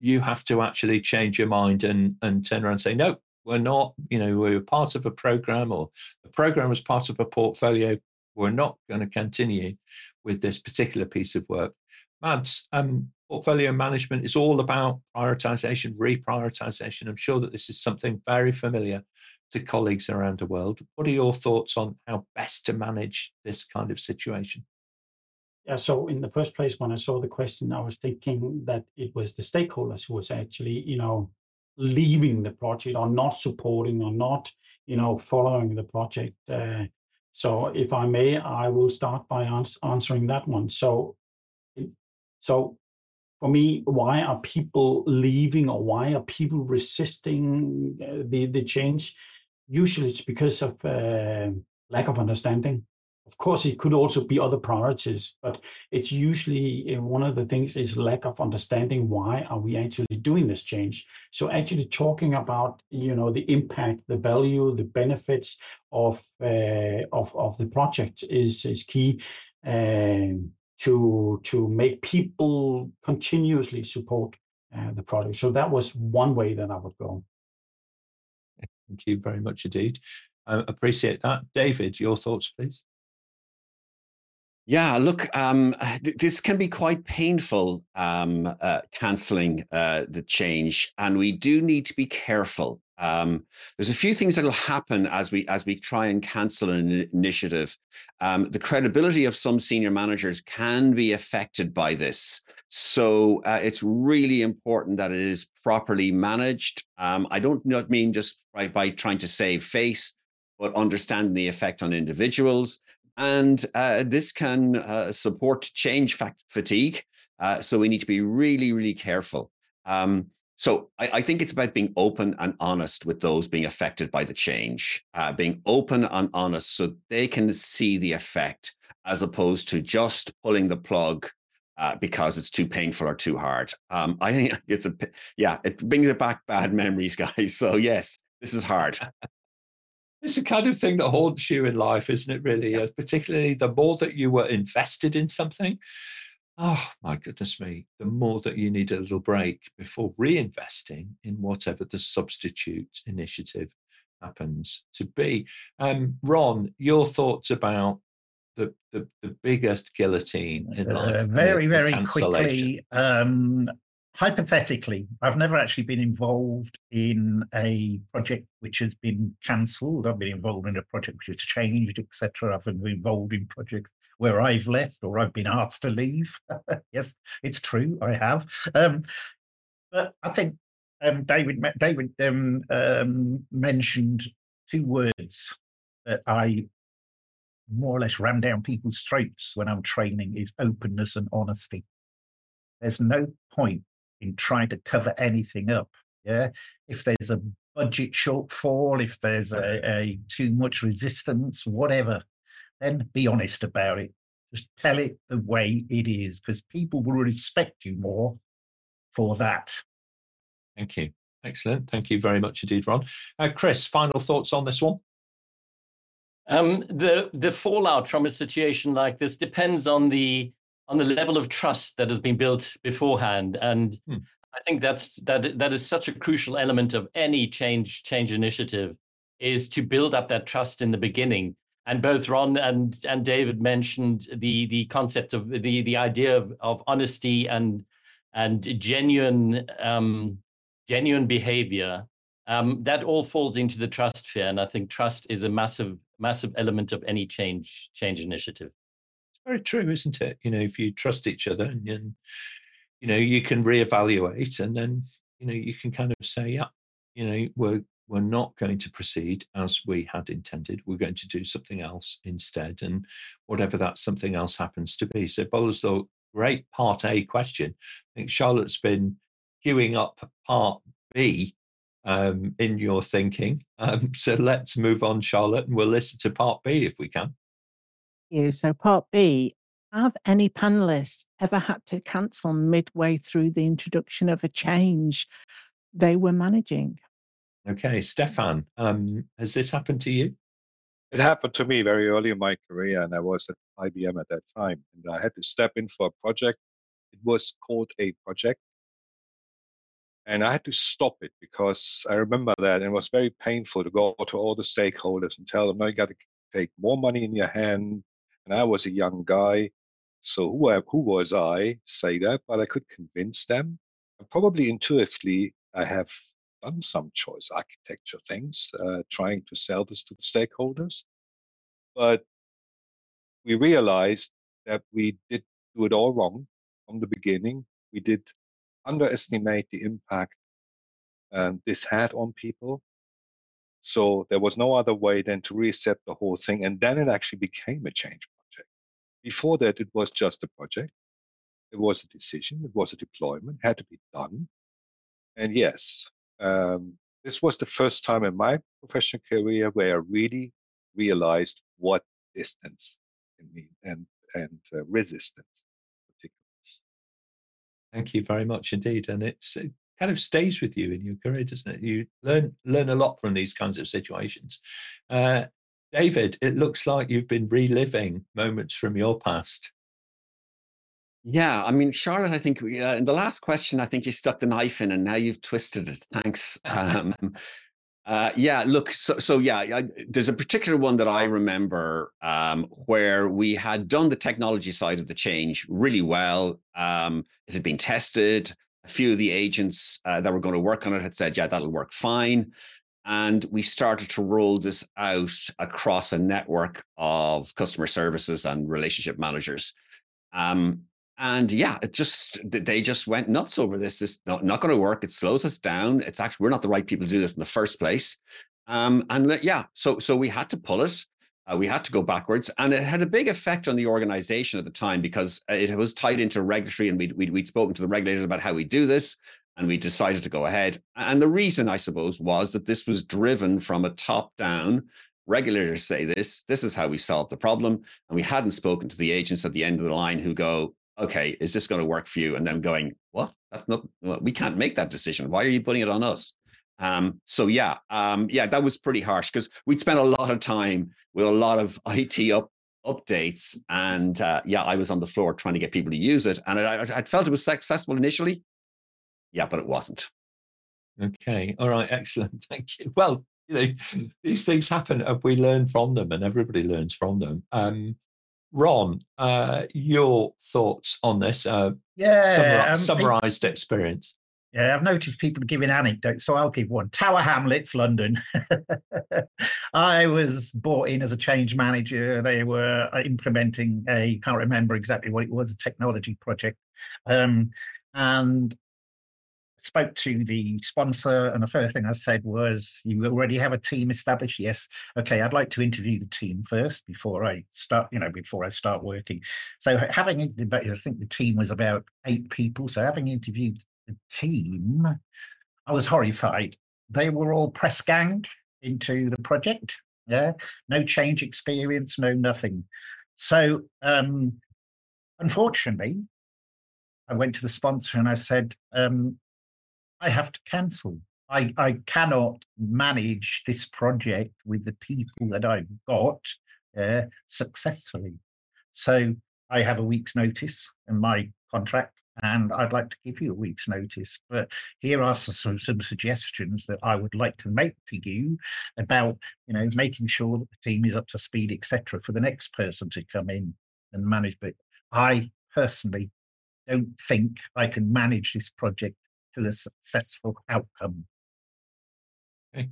you have to actually change your mind and, and turn around and say, no, we're not, you know, we are part of a program or the program was part of a portfolio. We're not going to continue with this particular piece of work. Mads, um, portfolio management is all about prioritization, reprioritization. I'm sure that this is something very familiar to colleagues around the world. What are your thoughts on how best to manage this kind of situation? Yeah, so in the first place, when I saw the question, I was thinking that it was the stakeholders who was actually, you know, leaving the project or not supporting or not, you know, following the project. Uh, so if I may, I will start by ans- answering that one. So, so for me, why are people leaving or why are people resisting uh, the the change? Usually, it's because of uh, lack of understanding of course, it could also be other priorities, but it's usually eh, one of the things is lack of understanding why are we actually doing this change. So actually talking about you know the impact, the value, the benefits of uh, of of the project is is key. Um, to to make people continuously support uh, the project. So that was one way that I would go. Thank you very much indeed. I appreciate that. David, your thoughts, please. Yeah, look, um, th- this can be quite painful, um, uh, canceling uh, the change, and we do need to be careful. Um, there's a few things that will happen as we as we try and cancel an initiative. Um, the credibility of some senior managers can be affected by this, so uh, it's really important that it is properly managed. Um, I don't not mean just by, by trying to save face, but understanding the effect on individuals and uh, this can uh, support change fatigue. Uh, so we need to be really, really careful. Um, so I, I, think it's about being open and honest with those being affected by the change, uh, being open and honest so they can see the effect as opposed to just pulling the plug uh, because it's too painful or too hard. Um, I think [LAUGHS] it's a, yeah, it brings it back bad memories, [LAUGHS] guys. So yes, this is hard. It's the kind of thing that haunts you in life, isn't it? Really, yeah. particularly the more that you were invested in something. Oh my goodness me! The more that you need a little break before reinvesting in whatever the substitute initiative happens to be. Um, Ron, your thoughts about the, the, the biggest guillotine in uh, life? Uh, very, very quickly. Um, hypothetically, I've never actually been involved in a project which has been cancelled. I've been involved in a project which has changed, etc. I've been involved in projects where I've left or I've been asked to leave. [LAUGHS] yes, it's true, I have. Um, but I think um, David David um, um, mentioned two words that I more or less ram down people's throats when I'm training is openness and honesty. There's no point in trying to cover anything up. Yeah. If there's a budget shortfall, if there's a, a too much resistance, whatever, then be honest about it. Just tell it the way it is, because people will respect you more for that. Thank you. Excellent. Thank you very much indeed, Ron. Uh, Chris, final thoughts on this one? Um, the the fallout from a situation like this depends on the on the level of trust that has been built beforehand. And hmm. I think that's that that is such a crucial element of any change change initiative is to build up that trust in the beginning. And both Ron and and David mentioned the the concept of the the idea of, of honesty and and genuine um, genuine behavior. Um, that all falls into the trust sphere, and I think trust is a massive massive element of any change change initiative very true, isn't it? You know, if you trust each other and, and you know, you can reevaluate and then, you know, you can kind of say, yeah, you know, we're we're not going to proceed as we had intended. We're going to do something else instead. And whatever that something else happens to be. So Boleslaw, great part A question. I think Charlotte's been queuing up part B um, in your thinking. [LAUGHS] Um, so let's move on, Charlotte, and we'll listen to part B if we can you. So, part B Have any panelists ever had to cancel midway through the introduction of a change they were managing? Okay, Stephan, um, has this happened to you? It happened to me very early in my career, and I was at IBM at that time. And I had to step in for a project. It was called a project. And I had to stop it because I remember that and it was very painful to go to all the stakeholders and tell them, no, you got to take more money in your hand. And I was a young guy. So who, who was I say that? But I could convince them. And probably intuitively, I have done some choice architecture things, uh, trying to sell this to the stakeholders. But we realized that we did do it all wrong from the beginning. We did underestimate the impact um, this had on people. So there was no other way than to reset the whole thing. And then it actually became a change. Before that, it was just a project. It was a decision. It was a deployment, had to be done. And yes, um, this was the first time in my professional career where I really realized what distance can mean and, and uh, resistance. Thank you very much indeed. And it's it kind of stays with you in your career, doesn't it? You learn learn a lot from these kinds of situations. Uh, David, it looks like you've been reliving moments from your past. Yeah, I mean, Charlotte, I think uh, in the last question, I think you stuck the knife in and now you've twisted it. Thanks. [LAUGHS] Um, uh, yeah, look, so, so yeah, I, there's a particular one that I remember um, where we had done the technology side of the change really well. Um, it had been tested. A few of the agents uh, that were going to work on it had said, yeah, that'll work fine. And we started to roll this out across a network of customer services and relationship managers. Um, and yeah, it just they just went nuts over this. It's not, not going to work. It slows us down. It's actually we're not the right people to do this in the first place. Um, and yeah, so so we had to pull it. Uh, we had to go backwards, and it had a big effect on the organization at the time because it was tied into regulatory, and we'd, we'd, we'd spoken to the regulators about how we do this, and we decided to go ahead. And the reason, I suppose, was that this was driven from a top down. Regulators say this, this is how we solve the problem. And we hadn't spoken to the agents at the end of the line who go, okay, is this going to work for you? And them going, what? That's not, we can't make that decision. Why are you putting it on us? Um, so yeah, um, yeah, that was pretty harsh because we'd spent a lot of time with a lot of [LAUGHS] IT up, updates, and uh, yeah, I was on the floor trying to get people to use it, and I, I felt it was successful initially. Yeah, but it wasn't. Okay, all right, excellent, [LAUGHS] thank you. Well, you know, [LAUGHS] these things happen, and we learn from them, and everybody learns from them. Um, Ron, uh, your thoughts on this? Uh, yeah, um, summarized experience. Yeah, I've noticed people giving anecdotes, so I'll give one. Tower Hamlets, London. [LAUGHS] I was brought in as a change manager. They were uh, implementing a, can't remember exactly what it was, a technology project. Um, and spoke to the sponsor, and the first thing I said was, "You already have a team established." Yes. Okay. I'd like to interview the team first before I start. You know, before I start working. So having, I think the team was about eight people. So having interviewed the team, I was horrified. They were all press ganged into the project. Yeah, no change experience, no nothing. So, um, unfortunately, I went to the sponsor and I said, um, I have to cancel. I, I cannot manage this project with the people that I've got uh, successfully. So I have a week's notice in my contract, and I'd like to give you a week's notice. But here are some, some suggestions that I would like to make to you about, you know, making sure that the team is up to speed, etc., for the next person to come in and manage. But I personally don't think I can manage this project to a successful outcome. Okay.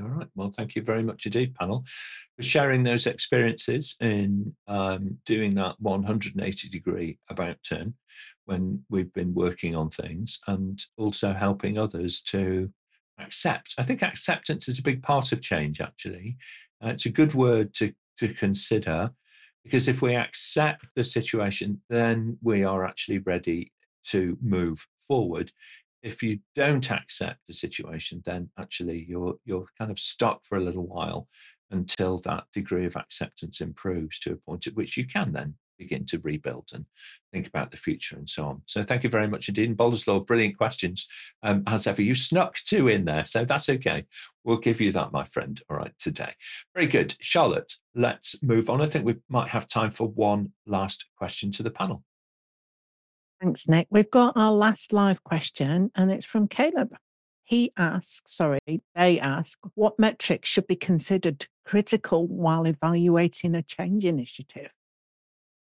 All right. Well, thank you very much indeed, panel, for sharing those experiences in um, doing that 180 degree about turn when we've been working on things and also helping others to accept. I think acceptance is a big part of change, actually. Uh, it's a good word to, to consider because if we accept the situation, then we are actually ready to move forward if you don't accept the situation, then actually you're you're kind of stuck for a little while until that degree of acceptance improves to a point at which you can then begin to rebuild and think about the future and so on. So thank you very much indeed. And Boleslaw, brilliant questions um, as ever. You snuck two in there, so that's okay. We'll give you that, my friend. All right, today. Very good. Charlotte, let's move on. I think we might have time for one last question to the panel. Thanks, Nick. We've got our last live question, and it's from Caleb. He asks, sorry, they ask, what metrics should be considered critical while evaluating a change initiative?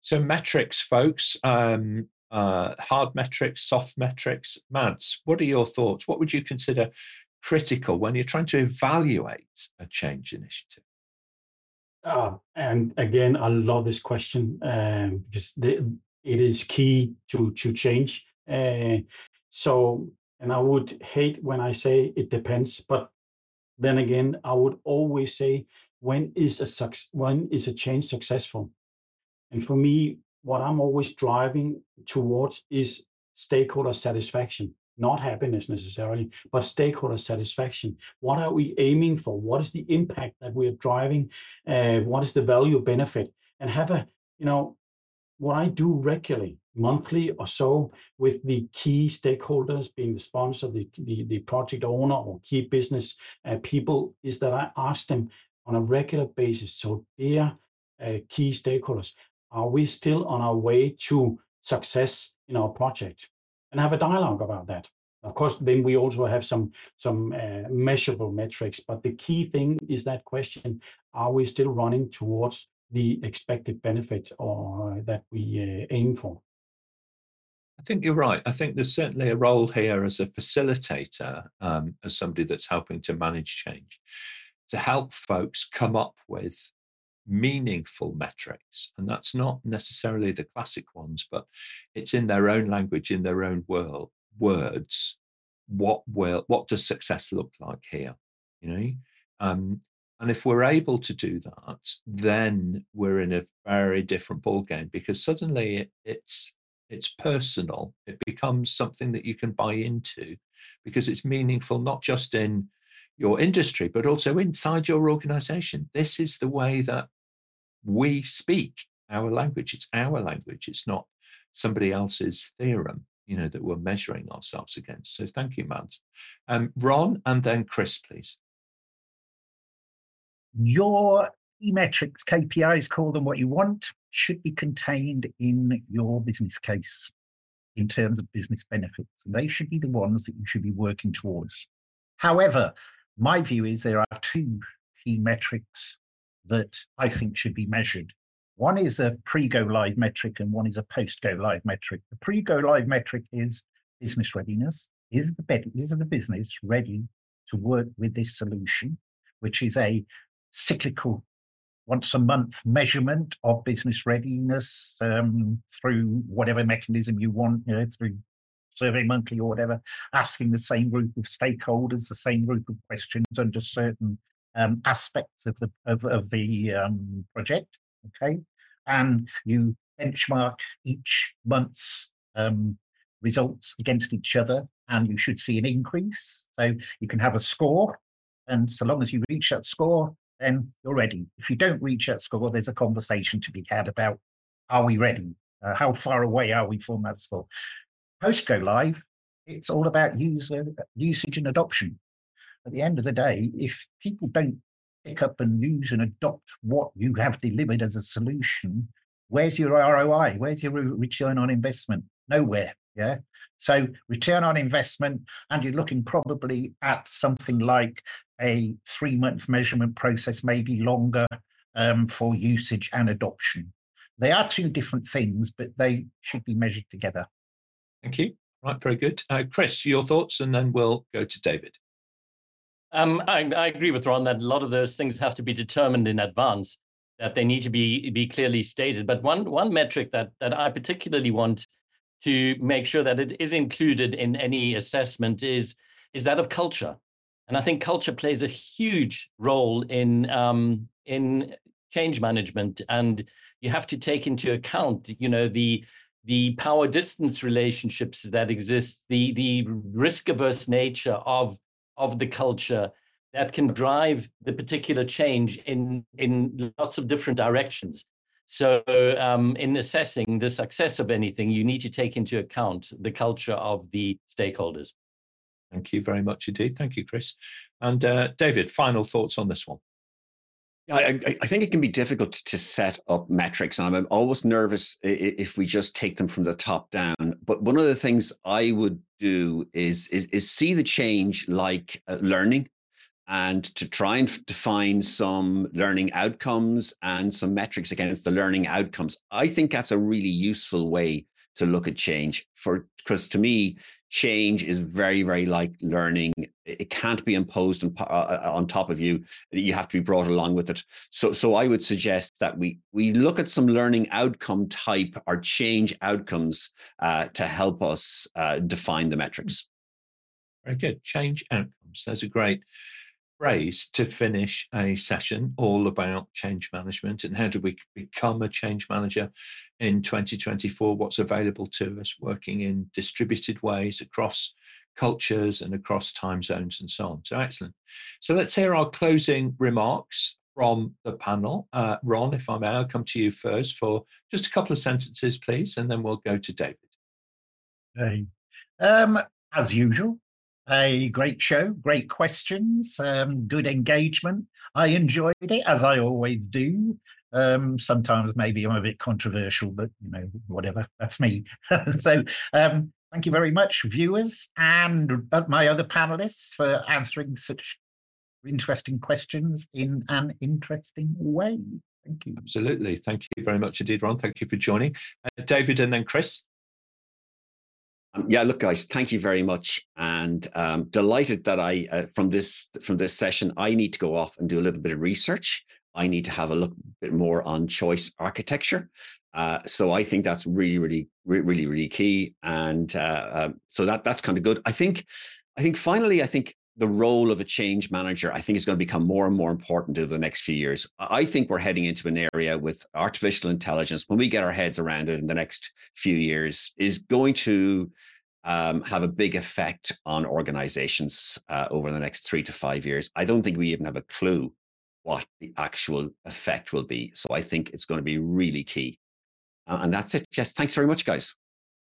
So, metrics, folks, um, uh, hard metrics, soft metrics. Mads, what are your thoughts? What would you consider critical when you're trying to evaluate a change initiative? Uh, and again, I love this question um, because the, it is key to to change. Uh, so, and I would hate when I say it depends, but then again, I would always say when is a suc- when is a change successful? And for me, what I'm always driving towards is stakeholder satisfaction, not happiness necessarily, but stakeholder satisfaction. What are we aiming for? What is the impact that we are driving? Uh, what is the value benefit? And have a, you know, what I do regularly, monthly or so, with the key stakeholders, being the sponsor, the, the, the project owner, or key business uh, people, is that I ask them on a regular basis. So, dear uh, key stakeholders, are we still on our way to success in our project? And have a dialogue about that. Of course, then we also have some some uh, measurable metrics, but the key thing is that question: Are we still running towards the expected benefit or that we uh, aim for? I think you're right. I think there's certainly a role here as a facilitator, um, as somebody that's helping to manage change, to help folks come up with meaningful metrics. And that's not necessarily the classic ones, but it's in their own language, in their own world, words. What will what does success look like here? You know? Um, and if we're able to do that, then we're in a very different ballgame because suddenly it, it's it's personal. It becomes something that you can buy into because it's meaningful not just in your industry, but also inside your organization. This is the way that we speak our language. It's our language. It's not somebody else's theorem, you know, that we're measuring ourselves against. So thank you, Mads. Um, Ron and then Chris, please. Your key metrics, KPIs, call them what you want, should be contained in your business case in terms of business benefits. They should be the ones that you should be working towards. However, my view is there are two key metrics that I think should be measured. One is a pre go live metric and one is a post go live metric. The pre go live metric is business readiness. Is the, is the business ready to work with this solution, which is a cyclical once a month measurement of business readiness um, through whatever mechanism you want, you know, through Survey Monkey or whatever, asking the same group of stakeholders the same group of questions under certain um, aspects of the of, of the um, project. Okay, and you benchmark each month's um, results against each other, and you should see an increase. So you can have a score, and so long as you reach that score, then you're ready. If you don't reach that score, there's a conversation to be had about are we ready? Uh, how far away are we from that score? Post go live, it's all about user usage and adoption at the end of the day, if people don't pick up and use and adopt what you have delivered as a solution, where's your ROI? Where's your return on investment? Nowhere. Yeah. So return on investment, and you're looking probably at something like a three month measurement process, maybe longer um, for usage and adoption. They are two different things, but they should be measured together. Thank you. Right, very good. Uh, Chris, your thoughts, and then we'll go to David. Um, I, I, agree with Ron that a lot of those things have to be determined in advance, that they need to be be clearly stated. But one one metric that that I particularly want to make sure that it is included in any assessment is is that of culture, and I think culture plays a huge role in um, in change management, and you have to take into account, you know, the the power distance relationships that exist, the the risk averse nature of of the culture that can drive the particular change in in lots of different directions. So, um, in assessing the success of anything, you need to take into account the culture of the stakeholders. Thank you very much indeed. Thank you, Chris. And uh, David, final thoughts on this one. I, I, think it can be difficult to set up metrics, and I'm always nervous if we just take them from the top down. But one of the things I would do is is, is see the change like uh, learning, and to try and define some learning outcomes and some metrics against the learning outcomes. I think that's a really useful way to look at change for because to me change is very very like learning. It can't be imposed on, uh, uh, on top of you. You have to be brought along with it. So so i would suggest that we we look at some learning outcome type or change outcomes uh, to help us uh, define the metrics. Very good. Change outcomes. That's a great phrase to finish a session all about change management and how do we become a change manager in 2024 what's available to us working in distributed ways across cultures and across time zones and so on. So excellent. So let's hear our closing remarks from the panel. Uh, ron if i may i'll come to you first for just a couple of sentences please and then we'll go to david. Hey. um, as usual a great show, great questions, um, good engagement. I enjoyed it as I always do. Um, sometimes maybe I'm a bit controversial, but you know, whatever. That's me. [LAUGHS] so um, thank you very much, viewers, and my other panelists for answering such interesting questions in an interesting way. Thank you. Absolutely. Thank you very much indeed, Ron. Thank you for joining. Uh, David and then Chris. Um, yeah, look, guys, thank you very much, and um, delighted that I uh, from this from this session I need to go off and do a little bit of research. I need to have a look a bit more on choice architecture. Uh, so I think that's really, really, really, really key, and uh, um, so that that's kind of good. I think, I think finally, I think the role of a change manager, I think, is going to become more and more important over the next few years. I think we're heading into an area with artificial intelligence, when we get our heads around it in the next few years, is going to um, have a big effect on organizations uh, over the next three to five years. I don't think we even have a clue what the actual effect will be. So I think it's going to be really key. Uh, and that's it. Yes. Thanks very much, guys.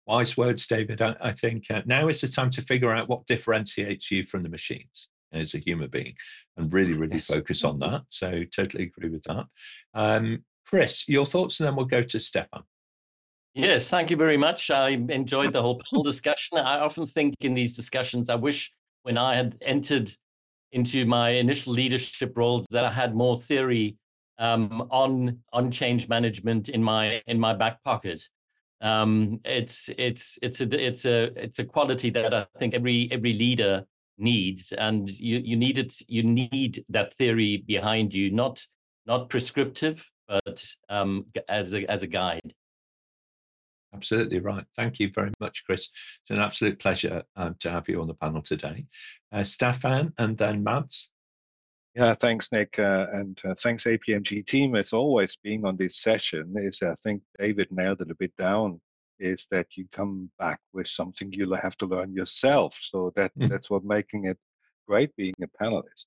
Wise words, David. I, I think uh, now is the time to figure out what differentiates you from the machines as a human being and really, really yes. focus on that. So, totally agree with that. Um, Chris, your thoughts, and then we'll go to Stephan. Yes, thank you very much. I enjoyed the whole panel discussion. I often think in these discussions, I wish when I had entered into my initial leadership roles that I had more theory um, on on change management in my in my back pocket um, it's it's it's a it's a it's a quality that I think every every leader needs, and you you need it you need that theory behind you, not not prescriptive, but um, as a as a guide. Absolutely right. Thank you very much, Chris. It's an absolute pleasure um, to have you on the panel today. Uh, Stephan and then Mads. Yeah, thanks, Nick, uh, and uh, thanks APMG team. It's always being on this session. Is I think David nailed it a bit down. Is that you come back with something you'll have to learn yourself. So that mm. that's what making it great being a panelist.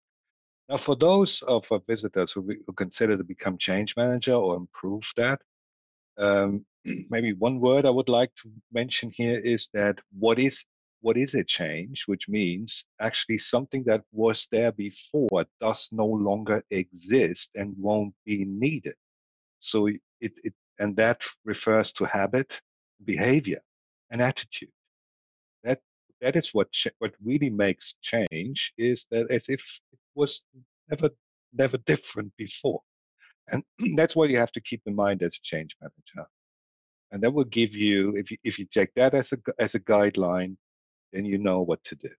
Now, for those of our visitors who, who consider to become change manager or improve that, um, [CLEARS THROAT] maybe one word I would like to mention here is that what is what is a change, which means actually something that was there before does no longer exist and won't be needed. So it, it and that refers to habit, behavior, and attitude. That that is what what really makes change is that as if it was never never different before, and [CLEARS THROAT] that's what you have to keep in mind as a change manager. And that will give you if you if you take that as a as a guideline then you know what to do.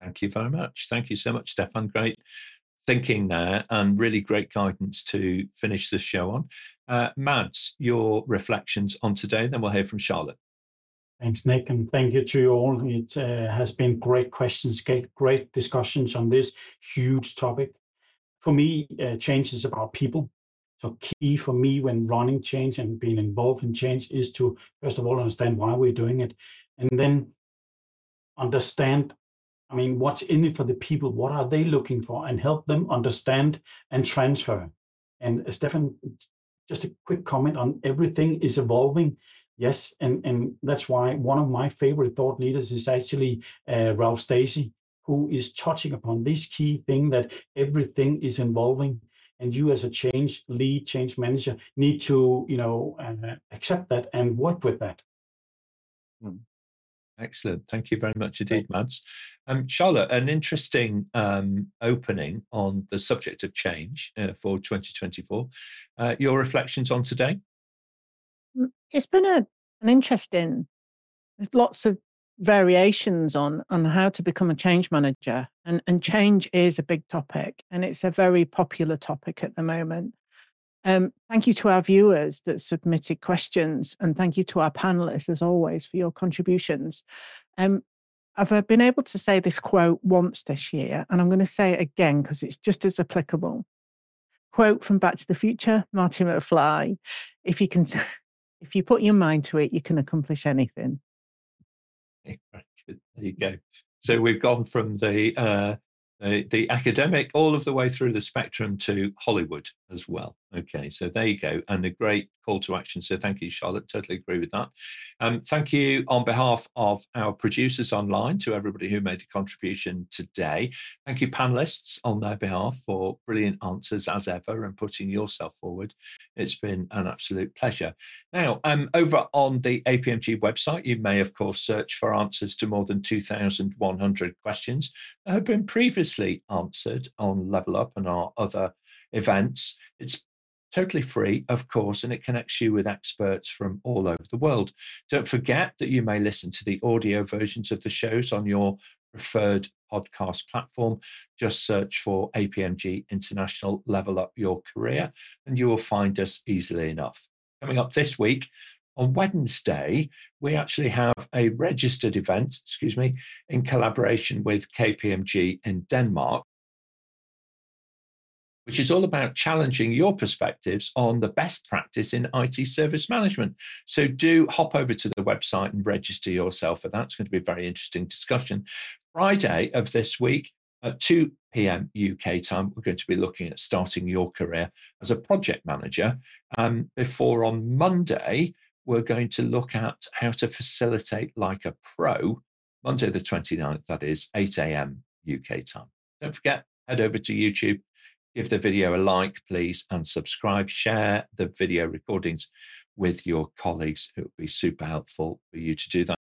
Thank you very much. Thank you so much, Stephan. Great thinking there and really great guidance to finish the show on. Uh, Mads, your reflections on today, and then we'll hear from Charlotte. Thanks, Nick, and thank you to you all. It uh, has been great questions, great discussions on this huge topic. For me, uh, change is about people. So key for me when running change and being involved in change is to, first of all, understand why we're doing it. And then understand i mean what's in it for the people what are they looking for and help them understand and transfer and uh, stephan just a quick comment on everything is evolving yes and and that's why one of my favorite thought leaders is actually uh, ralph stacey who is touching upon this key thing that everything is evolving and you as a change lead, change manager, need to you know uh, accept that and work with that. Hmm. Excellent. Thank you very much indeed, Mads. Um, Charlotte, an interesting um, opening on the subject of change uh, for 2024. Uh, your reflections on today? Mm, it's been a, an interesting, there's lots of variations on on how to become a change manager and and change is a big topic and it's a very popular topic at the moment um, thank you to our viewers that submitted questions and thank you to our panelists as always for your contributions. Um, I've been able to say this quote once this year? And I'm going to say it again because it's just as applicable. Quote from Back to the Future Marty McFly if you can if you put your mind to it you can accomplish anything. [LAUGHS] There you go. So we've gone from the uh, the, academic all of the way through the spectrum to Hollywood as well. Okay, so there you go, and a great call to action. So thank you, Charlotte. Totally agree with that. Um, thank you on behalf of our producers online to everybody who made a contribution today. Thank you, panelists, on their behalf for brilliant answers as ever and putting yourself forward. It's been an absolute pleasure. Now, um, over on the APMG website, you may, of course, search for answers to more than 2,100 questions that have been previously answered on Level Up and our other events. It's totally free, of course, and it connects you with experts from all over the world. Don't forget that you may listen to the audio versions of the shows on your preferred podcast platform. Just search for APMG International Level Up Your Career, and you will find us easily enough. Coming up this week, on Wednesday, we actually have a registered event, excuse me, in collaboration with KPMG in Denmark which is all about challenging your perspectives on the best practice in IT service management. So do hop over to the website and register yourself for that. It's going to be a very interesting discussion. Friday of this week at 2 p.m. UK time, we're going to be looking at starting your career as a project manager. Um, before on Monday, we're going to look at how to facilitate like a pro. Monday the 29th, that is 8 a.m. UK time. Don't forget, head over to YouTube Give the video a like, please, and subscribe. Share the video recordings with your colleagues. It would be super helpful for you to do that.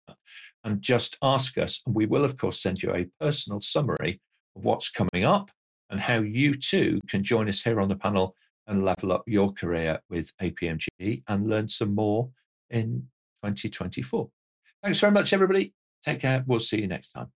And just ask us, and we will, of course, send you a personal summary of what's coming up and how you too can join us here on the panel and level up your career with APMG and learn some more in 2024. Thanks very much, everybody. Take care. We'll see you next time.